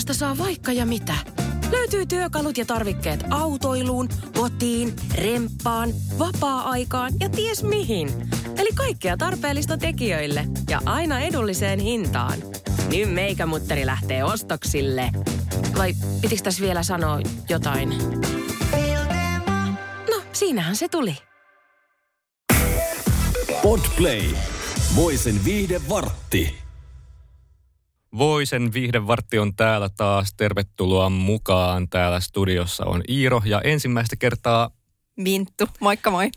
Autokauppasta saa vaikka ja mitä. Löytyy työkalut ja tarvikkeet autoiluun, kotiin, remppaan, vapaa-aikaan ja ties mihin. Eli kaikkea tarpeellista tekijöille ja aina edulliseen hintaan. Nyt meikä mutteri lähtee ostoksille. Vai pitikö tässä vielä sanoa jotain? No, siinähän se tuli. Podplay. Voisen viihde vartti. Voisen viihdevartti on täällä taas. Tervetuloa mukaan. Täällä studiossa on Iiro ja ensimmäistä kertaa... Minttu, moikka moi.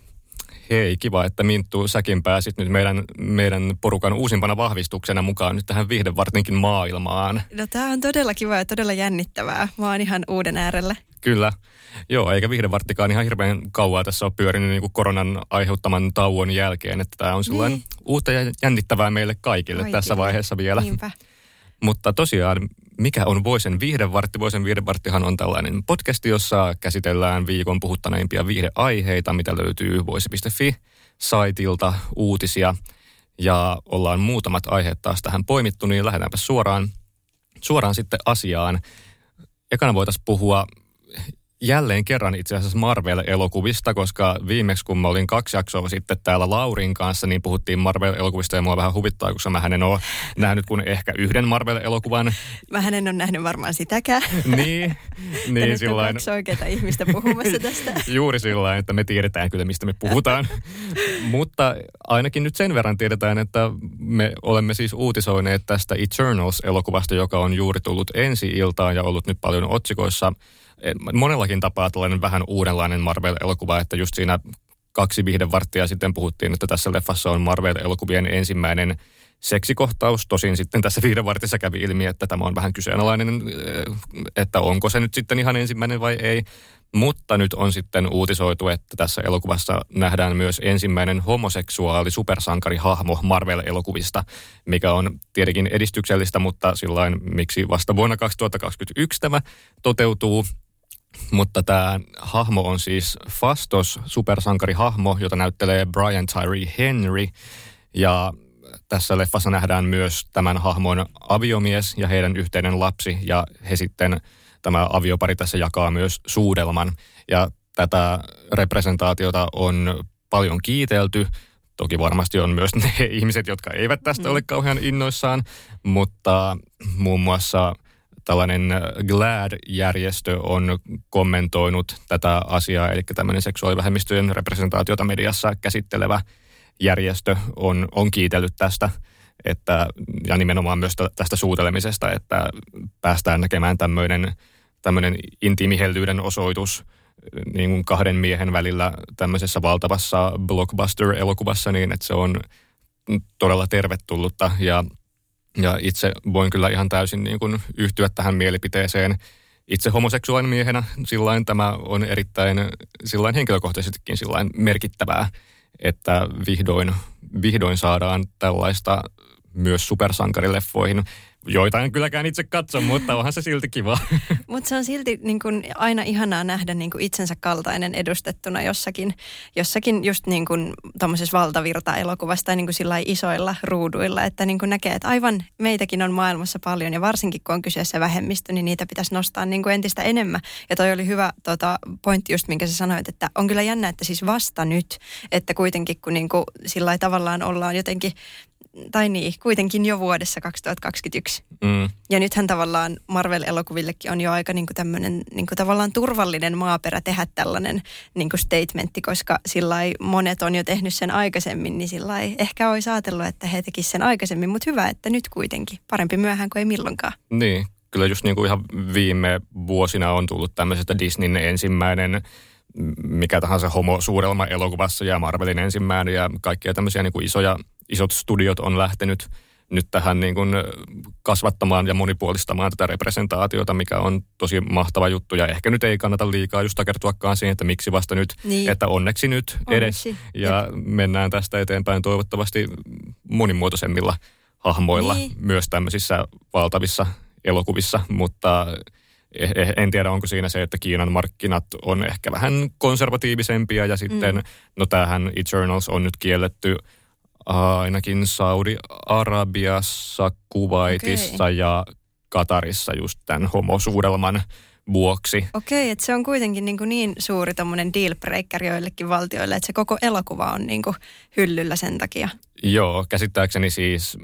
Hei, kiva, että Minttu, säkin pääsit nyt meidän, meidän porukan uusimpana vahvistuksena mukaan nyt tähän viihdevartinkin maailmaan. No tää on todella kiva ja todella jännittävää. Mä oon ihan uuden äärellä. Kyllä. Joo, eikä viihdevarttikaan ihan hirveän kauaa tässä ole pyörinyt niin kuin koronan aiheuttaman tauon jälkeen. Että tämä on sellainen niin. uutta ja jännittävää meille kaikille, kaikille. tässä vaiheessa vielä. Niinpä. Mutta tosiaan, mikä on Voisen viihdevartti? Voisen viihdevarttihan on tällainen podcast, jossa käsitellään viikon puhuttaneimpia viihdeaiheita, mitä löytyy voisi.fi-saitilta, uutisia. Ja ollaan muutamat aiheet taas tähän poimittu, niin lähdetäänpä suoraan, suoraan sitten asiaan. Ekana voitaisiin puhua jälleen kerran itse asiassa Marvel-elokuvista, koska viimeksi kun mä olin kaksi jaksoa sitten täällä Laurin kanssa, niin puhuttiin Marvel-elokuvista ja mua vähän huvittaa, koska mä en ole nähnyt kuin ehkä yhden Marvel-elokuvan. Mä en ole nähnyt varmaan sitäkään. niin, niin sillain. kaksi oikeita ihmistä puhumassa tästä. Juuri sillä että me tiedetään kyllä, mistä me puhutaan. Mutta ainakin nyt sen verran tiedetään, että me olemme siis uutisoineet tästä Eternals-elokuvasta, joka on juuri tullut ensi iltaan ja ollut nyt paljon otsikoissa – monellakin tapaa tällainen vähän uudenlainen Marvel-elokuva, että just siinä kaksi viihdevarttia sitten puhuttiin, että tässä leffassa on Marvel-elokuvien ensimmäinen seksikohtaus. Tosin sitten tässä viihdevartissa kävi ilmi, että tämä on vähän kyseenalainen, eh, että onko se nyt sitten ihan ensimmäinen vai ei. Mutta nyt on sitten uutisoitu, että tässä elokuvassa nähdään myös ensimmäinen homoseksuaali supersankarihahmo Marvel-elokuvista, mikä on tietenkin edistyksellistä, mutta sillain miksi vasta vuonna 2021 tämä toteutuu. Mutta tämä hahmo on siis Fastos, supersankarihahmo, jota näyttelee Brian Tyree Henry. Ja tässä leffassa nähdään myös tämän hahmon aviomies ja heidän yhteinen lapsi. Ja he sitten, tämä aviopari tässä jakaa myös suudelman. Ja tätä representaatiota on paljon kiitelty. Toki varmasti on myös ne ihmiset, jotka eivät tästä mm. ole kauhean innoissaan, mutta muun muassa tällainen äh, GLAD-järjestö on kommentoinut tätä asiaa, eli tämmöinen seksuaalivähemmistöjen representaatiota mediassa käsittelevä järjestö on, on kiitellyt tästä, että, ja nimenomaan myös tästä suutelemisesta, että päästään näkemään tämmöinen, tämmöinen intiimihellyyden osoitus niin kuin kahden miehen välillä tämmöisessä valtavassa blockbuster-elokuvassa, niin että se on todella tervetullutta. Ja ja itse voin kyllä ihan täysin niin kuin yhtyä tähän mielipiteeseen. Itse homoseksuaalinen miehenä sillain tämä on erittäin sillain henkilökohtaisestikin sillain merkittävää, että vihdoin, vihdoin saadaan tällaista myös supersankarileffoihin joita en kylläkään itse katso, mutta onhan se silti kiva. mutta se on silti niin kun, aina ihanaa nähdä niin kun itsensä kaltainen edustettuna jossakin, jossakin just niin kun, valtavirta-elokuvassa tai niin kun isoilla ruuduilla, että niin kun näkee, että aivan meitäkin on maailmassa paljon ja varsinkin kun on kyseessä vähemmistö, niin niitä pitäisi nostaa niin entistä enemmän. Ja toi oli hyvä tota, pointti just, minkä sä sanoit, että on kyllä jännä, että siis vasta nyt, että kuitenkin kun niin sillä tavallaan ollaan jotenkin tai niin, kuitenkin jo vuodessa 2021. Mm. Ja nythän tavallaan Marvel-elokuvillekin on jo aika niin tämmöinen niin tavallaan turvallinen maaperä tehdä tällainen niin statementti, koska sillä monet on jo tehnyt sen aikaisemmin, niin sillä ehkä olisi ajatellut, että he tekisivät sen aikaisemmin, mutta hyvä, että nyt kuitenkin. Parempi myöhään kuin ei milloinkaan. Niin, kyllä just niin kuin ihan viime vuosina on tullut tämmöisestä Disneyn ensimmäinen mikä tahansa homo suurelma elokuvassa ja Marvelin ensimmäinen ja kaikkia tämmöisiä niin kuin isoja isot studiot on lähtenyt nyt tähän niin kuin kasvattamaan ja monipuolistamaan tätä representaatiota, mikä on tosi mahtava juttu. Ja ehkä nyt ei kannata liikaa just takertuakaan siihen, että miksi vasta nyt, niin. että onneksi nyt edes. Onneksi. Ja Jep. mennään tästä eteenpäin toivottavasti monimuotoisemmilla hahmoilla niin. myös tämmöisissä valtavissa elokuvissa, mutta en tiedä, onko siinä se, että Kiinan markkinat on ehkä vähän konservatiivisempia ja sitten, mm. no tämähän Eternals on nyt kielletty ainakin Saudi-Arabiassa, Kuwaitissa okay. ja Katarissa just tämän homosuudelman vuoksi. Okei, että se on kuitenkin niin, kuin niin suuri tommonen deal breaker joillekin valtioille, että se koko elokuva on niin kuin hyllyllä sen takia. Joo, käsittääkseni siis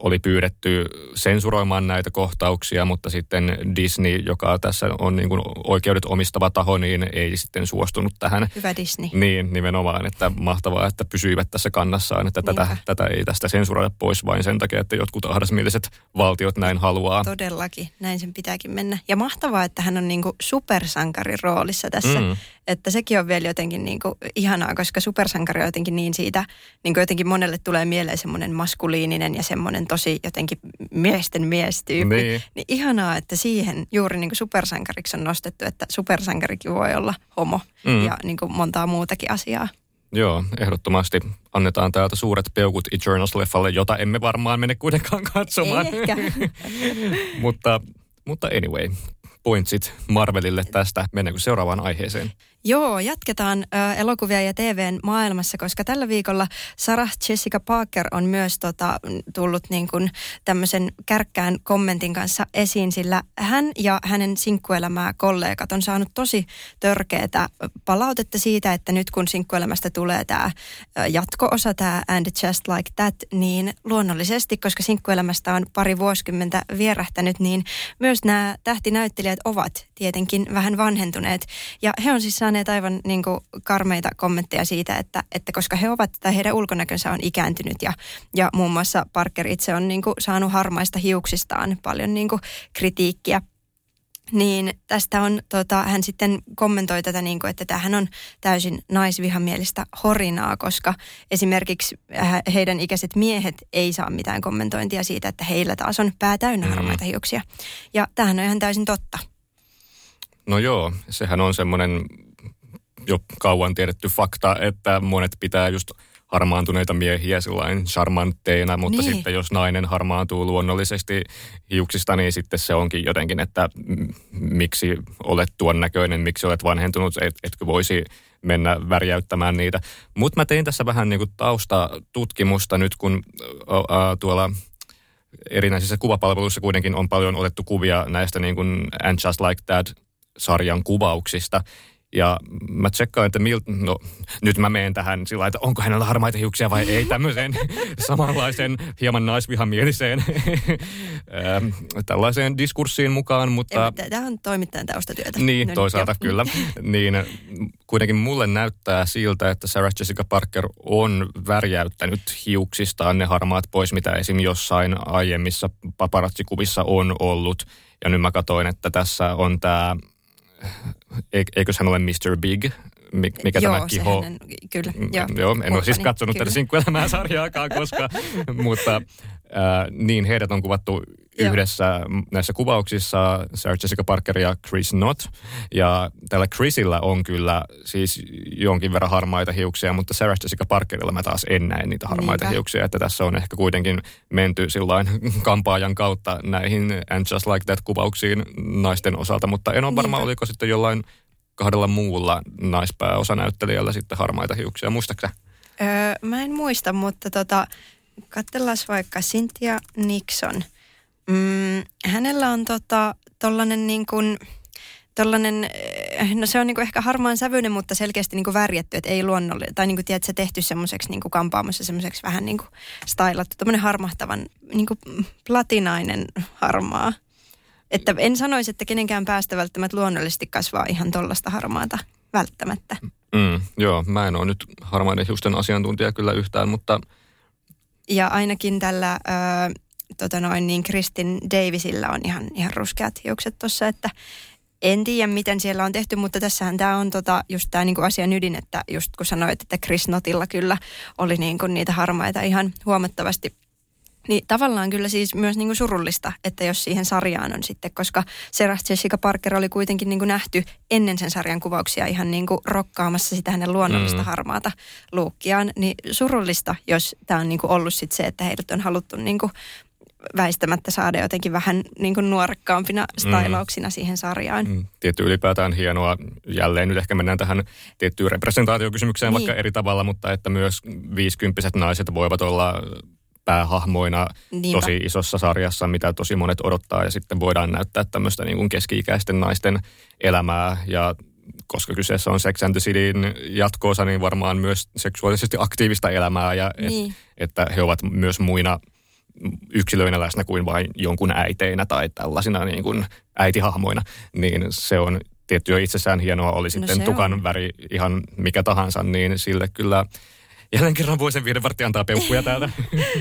oli pyydetty sensuroimaan näitä kohtauksia, mutta sitten Disney, joka tässä on niin kuin oikeudet omistava taho, niin ei sitten suostunut tähän. Hyvä Disney. Niin, nimenomaan, että mahtavaa, että pysyivät tässä kannassaan, että tätä, tätä ei tästä sensuroida pois vain sen takia, että jotkut ahdasmieliset valtiot näin haluaa. Todellakin, näin sen pitääkin mennä. Ja mahtavaa, että hän on niin kuin supersankarin roolissa tässä. Mm. Että sekin on vielä jotenkin niin kuin ihanaa, koska supersankari on jotenkin niin siitä, niin kuin jotenkin monelle tulee mieleen semmoinen maskuliininen ja semmoinen tosi jotenkin miesten miestyyppi. Niin. niin ihanaa, että siihen juuri niin kuin supersankariksi on nostettu, että supersankarikin voi olla homo mm. ja niin kuin montaa muutakin asiaa. Joo, ehdottomasti annetaan täältä suuret peukut Eternals-leffalle, jota emme varmaan mene kuitenkaan katsomaan. Mutta, mutta anyway, pointsit Marvelille tästä. Mennäänkö seuraavaan aiheeseen? Joo, jatketaan ö, elokuvia ja TVn maailmassa, koska tällä viikolla Sarah Jessica Parker on myös tota, tullut niin kuin tämmöisen kärkkään kommentin kanssa esiin, sillä hän ja hänen sinkkuelämää kollegat on saanut tosi törkeätä palautetta siitä, että nyt kun sinkkuelämästä tulee tämä jatko-osa, tämä And Just Like That, niin luonnollisesti, koska sinkkuelämästä on pari vuosikymmentä vierähtänyt, niin myös nämä tähtinäyttelijät ovat tietenkin vähän vanhentuneet. Ja he on siis saaneet aivan niin kuin karmeita kommentteja siitä, että, että koska he ovat, tai heidän ulkonäkönsä on ikääntynyt ja, ja muun muassa Parker itse on niin kuin saanut harmaista hiuksistaan paljon niin kuin kritiikkiä niin tästä on, tota, hän sitten kommentoi tätä niin kuin, että tämähän on täysin naisvihamielistä horinaa, koska esimerkiksi heidän ikäiset miehet ei saa mitään kommentointia siitä, että heillä taas on pää täynnä mm. harmaita hiuksia. Ja tämähän on ihan täysin totta. No joo, sehän on semmoinen jo kauan tiedetty fakta, että monet pitää just harmaantuneita miehiä sellainen charmantteina, mutta niin. sitten jos nainen harmaantuu luonnollisesti hiuksista, niin sitten se onkin jotenkin, että miksi olet tuon näköinen, miksi olet vanhentunut, et, etkö voisi mennä värjäyttämään niitä. Mutta mä tein tässä vähän niin kuin taustatutkimusta nyt, kun ää, tuolla erinäisissä kuvapalveluissa kuitenkin on paljon otettu kuvia näistä niin kuin And Just Like That sarjan kuvauksista. Ja mä tsekkaan, että mil, no, nyt mä menen tähän sillä että onko hänellä harmaita hiuksia vai ei tämmöiseen samanlaiseen hieman naisvihamieliseen ähm, tällaiseen diskurssiin mukaan. Mutta, Tämä on toimittajan taustatyötä. Niin, no, toisaalta jo. kyllä. niin kuitenkin mulle näyttää siltä, että Sarah Jessica Parker on värjäyttänyt hiuksistaan ne harmaat pois, mitä esim. jossain aiemmissa paparazzikuvissa on ollut. Ja nyt mä katsoin, että tässä on tämä eikö hän ole Mr. Big, mikä joo, tämä kiho... Hänen, kyllä, joo. joo en ole siis katsonut kyllä. tätä sinkkuelämää sarjaakaan koska, mutta äh, niin heidät on kuvattu yhdessä Joo. näissä kuvauksissa Sarah Jessica Parker ja Chris Knott. Ja tällä Chrisillä on kyllä siis jonkin verran harmaita hiuksia, mutta Sarah Jessica Parkerilla mä taas en näe niitä harmaita Niinpä. hiuksia. Että tässä on ehkä kuitenkin menty sillain kampaajan kautta näihin And Just Like That kuvauksiin naisten osalta, mutta en ole varma, oliko sitten jollain kahdella muulla naispääosanäyttelijällä sitten harmaita hiuksia. Muistaaksä? Öö, mä en muista, mutta tota, katsellaan vaikka Cynthia Nixon – Mm, hänellä on tota, tollanen niin kuin, tollanen, eh, no se on niinku ehkä harmaan sävyinen, mutta selkeästi niinku värjätty, että ei luonnollinen, tai niinku tiedät, se tehty semmoiseksi niinku kampaamassa semmoiseksi vähän niinku stylattu, tämmöinen harmahtavan niinku platinainen harmaa. Että en sanoisi, että kenenkään päästä välttämättä luonnollisesti kasvaa ihan tollasta harmaata välttämättä. Mm, joo, mä en ole nyt harmaiden hiusten asiantuntija kyllä yhtään, mutta... Ja ainakin tällä... Öö, tota noin, niin Kristin Davisilla on ihan, ihan ruskeat hiukset tuossa, että en tiedä, miten siellä on tehty, mutta tässähän tämä on tota, just tämä niinku asian ydin, että just kun sanoit, että Chris Notilla kyllä oli niinku niitä harmaita ihan huomattavasti niin tavallaan kyllä siis myös niin kuin surullista, että jos siihen sarjaan on sitten, koska Sarah Jessica Parker oli kuitenkin niin kuin nähty ennen sen sarjan kuvauksia ihan niin kuin rokkaamassa sitä hänen luonnollista mm. harmaata luukkiaan, niin surullista, jos tämä on niin kuin ollut sitten se, että heidät on haluttu niin kuin väistämättä saada jotenkin vähän niin kuin nuorekkaampina mm. stylauksina mm. siihen sarjaan. Mm. Tietty ylipäätään hienoa. Jälleen nyt ehkä mennään tähän tiettyyn representaatiokysymykseen niin. vaikka eri tavalla, mutta että myös viisikymppiset naiset voivat olla päähahmoina Niinpä. tosi isossa sarjassa, mitä tosi monet odottaa. Ja sitten voidaan näyttää tämmöistä niin kuin keski-ikäisten naisten elämää ja koska kyseessä on Sex and the Cityn jatkoosa, niin varmaan myös seksuaalisesti aktiivista elämää ja et, Niin. että he ovat myös muina yksilöinä läsnä kuin vain jonkun äiteinä tai tällaisina niin kuin äitihahmoina, niin se on tietty jo itsessään hienoa, oli sitten se tukan on. väri ihan mikä tahansa, niin sille kyllä jälleen kerran voi sen viiden vartti antaa peukkuja täältä.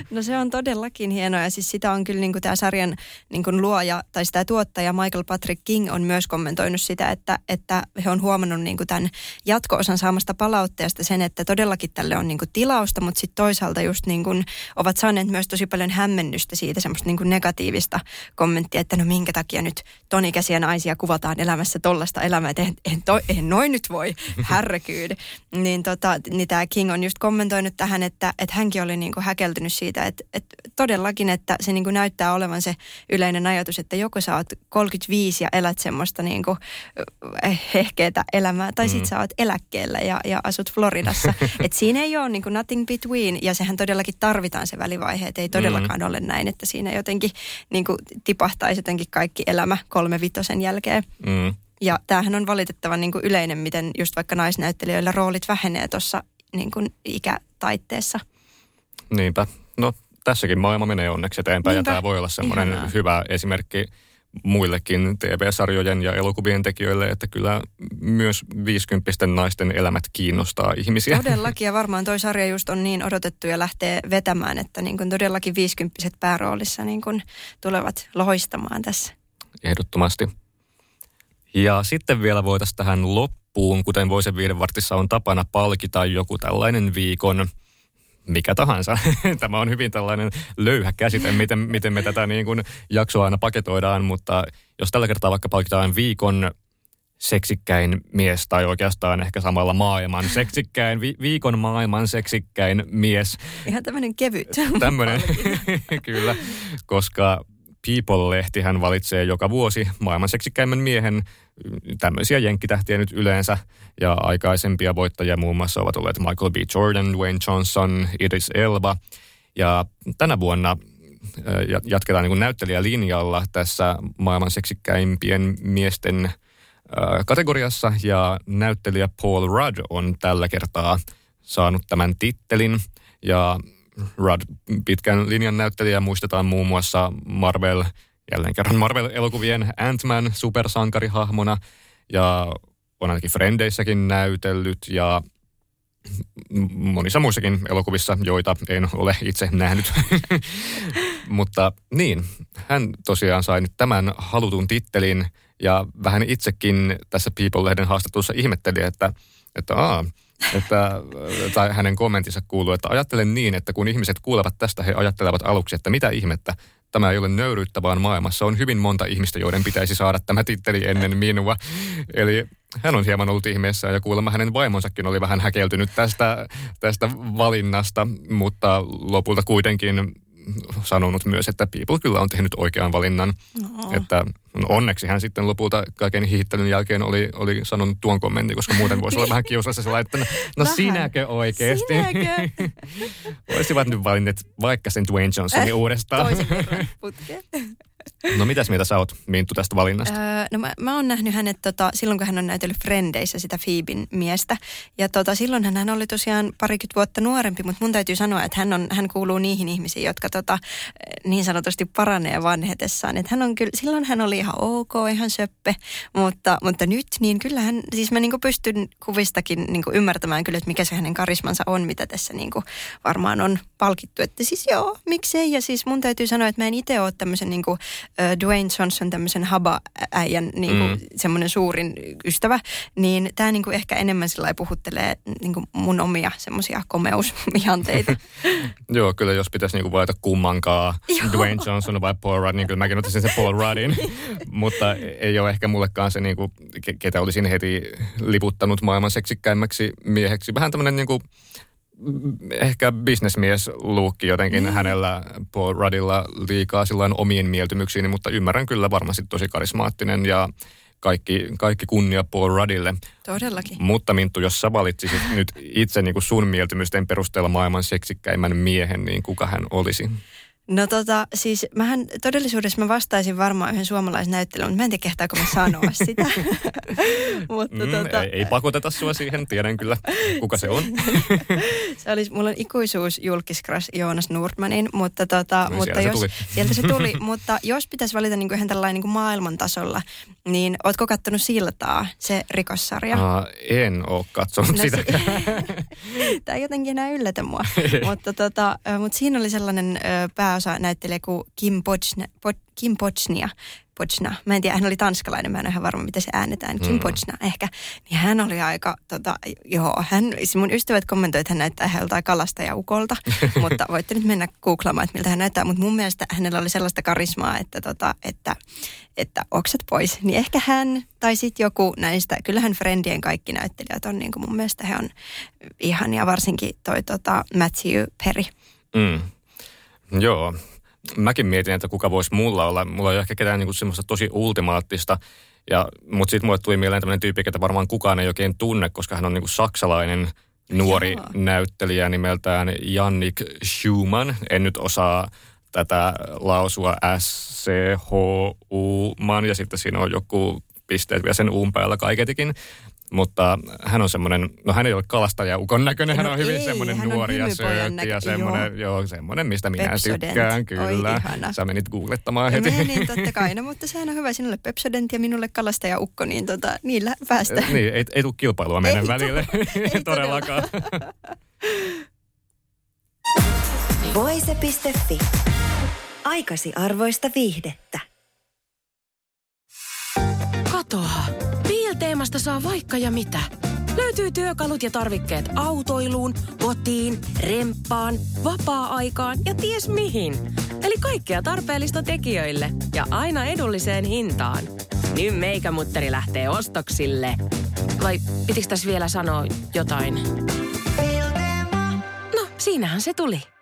No se on todellakin hienoa ja siis sitä on kyllä niin kuin tämä sarjan niin kuin luoja tai sitä tuottaja Michael Patrick King on myös kommentoinut sitä, että, että he on huomannut niin kuin tämän jatko-osan saamasta palautteesta sen, että todellakin tälle on niin kuin tilausta, mutta sitten toisaalta just niin kuin ovat saaneet myös tosi paljon hämmennystä siitä semmoista niin kuin negatiivista kommenttia, että no minkä takia nyt tonikäisiä naisia kuvataan elämässä tollasta elämää, että eihän, eihän, toi, eihän noin nyt voi, härrekyyd. Niin, tota, niin tämä King on just kommentoinut tähän, että, että hänkin oli niin kuin häkeltynyt siitä, että, että todellakin, että se niin kuin näyttää olevan se yleinen ajatus, että joko sä oot 35 ja elät semmoista niin kuin hehkeetä elämää, tai sit sä oot eläkkeellä ja, ja asut Floridassa. Et siinä ei ole niin kuin nothing between, ja sehän todellakin tarvitaan se välivaihe, että ei todellakaan ole näin, että siinä jotenkin niin kuin tipahtaisi jotenkin kaikki elämä kolme vitosen jälkeen. Mm. Ja tämähän on valitettavan niin kuin yleinen, miten just vaikka naisnäyttelijöillä roolit vähenee tuossa niin kuin ikätaitteessa. Niinpä. No tässäkin maailma menee onneksi eteenpäin Niinpä. ja tämä voi olla semmoinen Ihanaa. hyvä esimerkki muillekin TV-sarjojen ja elokuvien tekijöille, että kyllä myös 50 naisten elämät kiinnostaa ihmisiä. Todellakin, ja varmaan toi sarja just on niin odotettu ja lähtee vetämään, että niin kuin todellakin 50 pääroolissa niin kuin tulevat loistamaan tässä. Ehdottomasti. Ja sitten vielä voitaisiin tähän loppuun, kuten Voisen viiden vartissa on tapana palkita joku tällainen viikon mikä tahansa. Tämä on hyvin tällainen löyhä käsite, miten, miten me tätä niin kuin jaksoa aina paketoidaan, mutta jos tällä kertaa vaikka palkitaan viikon seksikkäin mies tai oikeastaan ehkä samalla maailman seksikkäin, vi- viikon maailman seksikkäin mies, Ihan tämmöinen kevyt. Tämmöinen, kyllä, koska People-lehtihän valitsee joka vuosi maailman seksikkäimmän miehen tämmöisiä jenkkitähtiä nyt yleensä. Ja aikaisempia voittajia muun muassa ovat olleet Michael B. Jordan, Dwayne Johnson, Idris Elba. Ja tänä vuonna äh, ja- jatketaan niin kuin näyttelijälinjalla tässä maailman seksikkäimpien miesten äh, kategoriassa. Ja näyttelijä Paul Rudd on tällä kertaa saanut tämän tittelin. Ja Rudd, pitkän linjan näyttelijä, muistetaan muun muassa Marvel, jälleen kerran Marvel-elokuvien Ant-Man supersankarihahmona. Ja on ainakin Frendeissäkin näytellyt ja monissa muissakin elokuvissa, joita en ole itse nähnyt. Mutta niin, hän tosiaan sai nyt tämän halutun tittelin. Ja vähän itsekin tässä People-lehden haastattelussa ihmetteli, että, että aa, että, tai hänen kommenttinsa kuuluu, että ajattelen niin, että kun ihmiset kuulevat tästä, he ajattelevat aluksi, että mitä ihmettä, tämä ei ole nöyryyttä, vaan maailmassa on hyvin monta ihmistä, joiden pitäisi saada tämä titteli ennen minua. Eli hän on hieman ollut ihmeessä ja kuulemma hänen vaimonsakin oli vähän häkeltynyt tästä, tästä valinnasta, mutta lopulta kuitenkin sanonut myös, että People kyllä on tehnyt oikean valinnan. No. Että onneksi hän sitten lopulta kaiken hiihittelyn jälkeen oli, oli sanonut tuon kommentin, koska muuten voisi olla vähän kiusassa sillä, että no, no Vähän. sinäkö oikeasti? Sinäkö? Olisivat nyt valinneet vaikka sen Dwayne Johnsonin uudestaan. Toisen kerran putkeen. No mitäs mieltä sä oot, Minttu, tästä valinnasta? Öö, no mä, mä oon nähnyt hänet tota, silloin, kun hän on näytellyt Frendeissä sitä Phoebin miestä. Ja tota, silloin hän oli tosiaan parikymmentä vuotta nuorempi, mutta mun täytyy sanoa, että hän, on, hän kuuluu niihin ihmisiin, jotka tota, niin sanotusti paranee vanhetessaan. Et hän on kyllä, silloin hän oli ihan ok, ihan söppe, mutta, mutta nyt niin kyllähän, siis mä niinku pystyn kuvistakin niinku ymmärtämään kyllä, että mikä se hänen karismansa on, mitä tässä niinku varmaan on palkittu. Että siis joo, miksei. Ja siis mun täytyy sanoa, että mä en itse ole tämmöisen niinku, Dwayne Johnson, tämmöisen haba-äijän niinku, Mm. mm. semmoinen suurin ystävä, niin tämä niinku ehkä enemmän sillä puhuttelee niinku mun omia semmoisia komeusihanteita. Joo, kyllä jos pitäisi niinku valita kummankaan, Joo. Dwayne Johnson vai Paul Rudd, niin kyllä mäkin ottaisin sen Paul Ruddin. Mutta ei ole ehkä mullekaan se, niinku, ke- ketä olisin heti liputtanut maailman seksikkäimmäksi mieheksi. Vähän tämmöinen niinku, mm, ehkä bisnesmies luukki jotenkin Niin. hänellä Paul Ruddilla liikaa silloin omien mieltymyksiin, mutta ymmärrän kyllä varmasti tosi karismaattinen ja kaikki, kaikki kunnia Paul Ruddille. Todellakin. Mutta Minttu, jos sä valitsisit nyt itse niin kuin sun mieltymysten perusteella maailman seksikkäimmän miehen, niin kuka hän olisi? No tota, siis mähän todellisuudessa mä vastaisin varmaan yhden suomalaisnäyttelijän, mutta mä en tiedä kehtaako mä sanoa sitä. mutta mm, tota... ei, ei, pakoteta sua siihen, tiedän kyllä kuka se on. se olisi, mulla on ikuisuus julkiskras Joonas Nordmanin, mutta, tota, no, mutta jos, se tuli. sieltä se tuli. mutta jos pitäisi valita niin kuin ihan tällainen niin kuin maailman tasolla, niin ootko kattonut Siltaa, se rikossarja? Uh, en ole katsonut no, sitä. Tämä ei jotenkin enää yllätä mua. mutta, tota, mutta siinä oli sellainen pää pääosa näyttelijä kuin Kim, Pochna, po, Kim Pochnia. Pochna. Mä en tiedä, hän oli tanskalainen, mä en ole ihan varma, miten se äänetään. Kim mm. Pochna ehkä. Niin hän oli aika, tota, joo, hän, siis mun ystävät kommentoivat, että hän näyttää ihan joltain kalastajaukolta. mutta voitte nyt mennä googlaamaan, että miltä hän näyttää. Mutta mun mielestä hänellä oli sellaista karismaa, että, tota, että, että oksat pois. Niin ehkä hän tai sitten joku näistä, kyllähän Friendien kaikki näyttelijät on niin kuin mun mielestä he on ihania, varsinkin toi tota Matthew Perry. Mm. Joo. Mäkin mietin, että kuka voisi mulla olla. Mulla ei ehkä ketään niinku semmoista tosi ultimaattista. Ja, mutta sitten mulle tuli mieleen tämmöinen tyyppi, että varmaan kukaan ei oikein tunne, koska hän on niinku saksalainen nuori Joo. näyttelijä nimeltään Jannik Schumann. En nyt osaa tätä lausua S-C-H-U-man ja sitten siinä on joku pisteet vielä sen uun päällä kaiketikin. Mutta hän on semmoinen, no hän ei ole kalastaja ukon näköinen, no hän on hyvin ei, semmoinen nuori ja söötti ja semmoinen, joo. joo, semmoinen, mistä minä Pepsodent. tykkään, kyllä. Oi, Sä menit googlettamaan heti. No niin, totta kai, no, mutta sehän on hyvä sinulle Pepsodent ja minulle kalastaja ukko, niin tota, niillä päästään. niin, ei, ei tule kilpailua meidän ei välille, ei todellakaan. Voise.fi. Aikasi arvoista viihdettä. Teemasta saa vaikka ja mitä. Löytyy työkalut ja tarvikkeet autoiluun, kotiin, remppaan, vapaa-aikaan ja ties mihin. Eli kaikkea tarpeellista tekijöille ja aina edulliseen hintaan. Nyt meikämutteri lähtee ostoksille. Vai pitikö tässä vielä sanoa jotain? No, siinähän se tuli.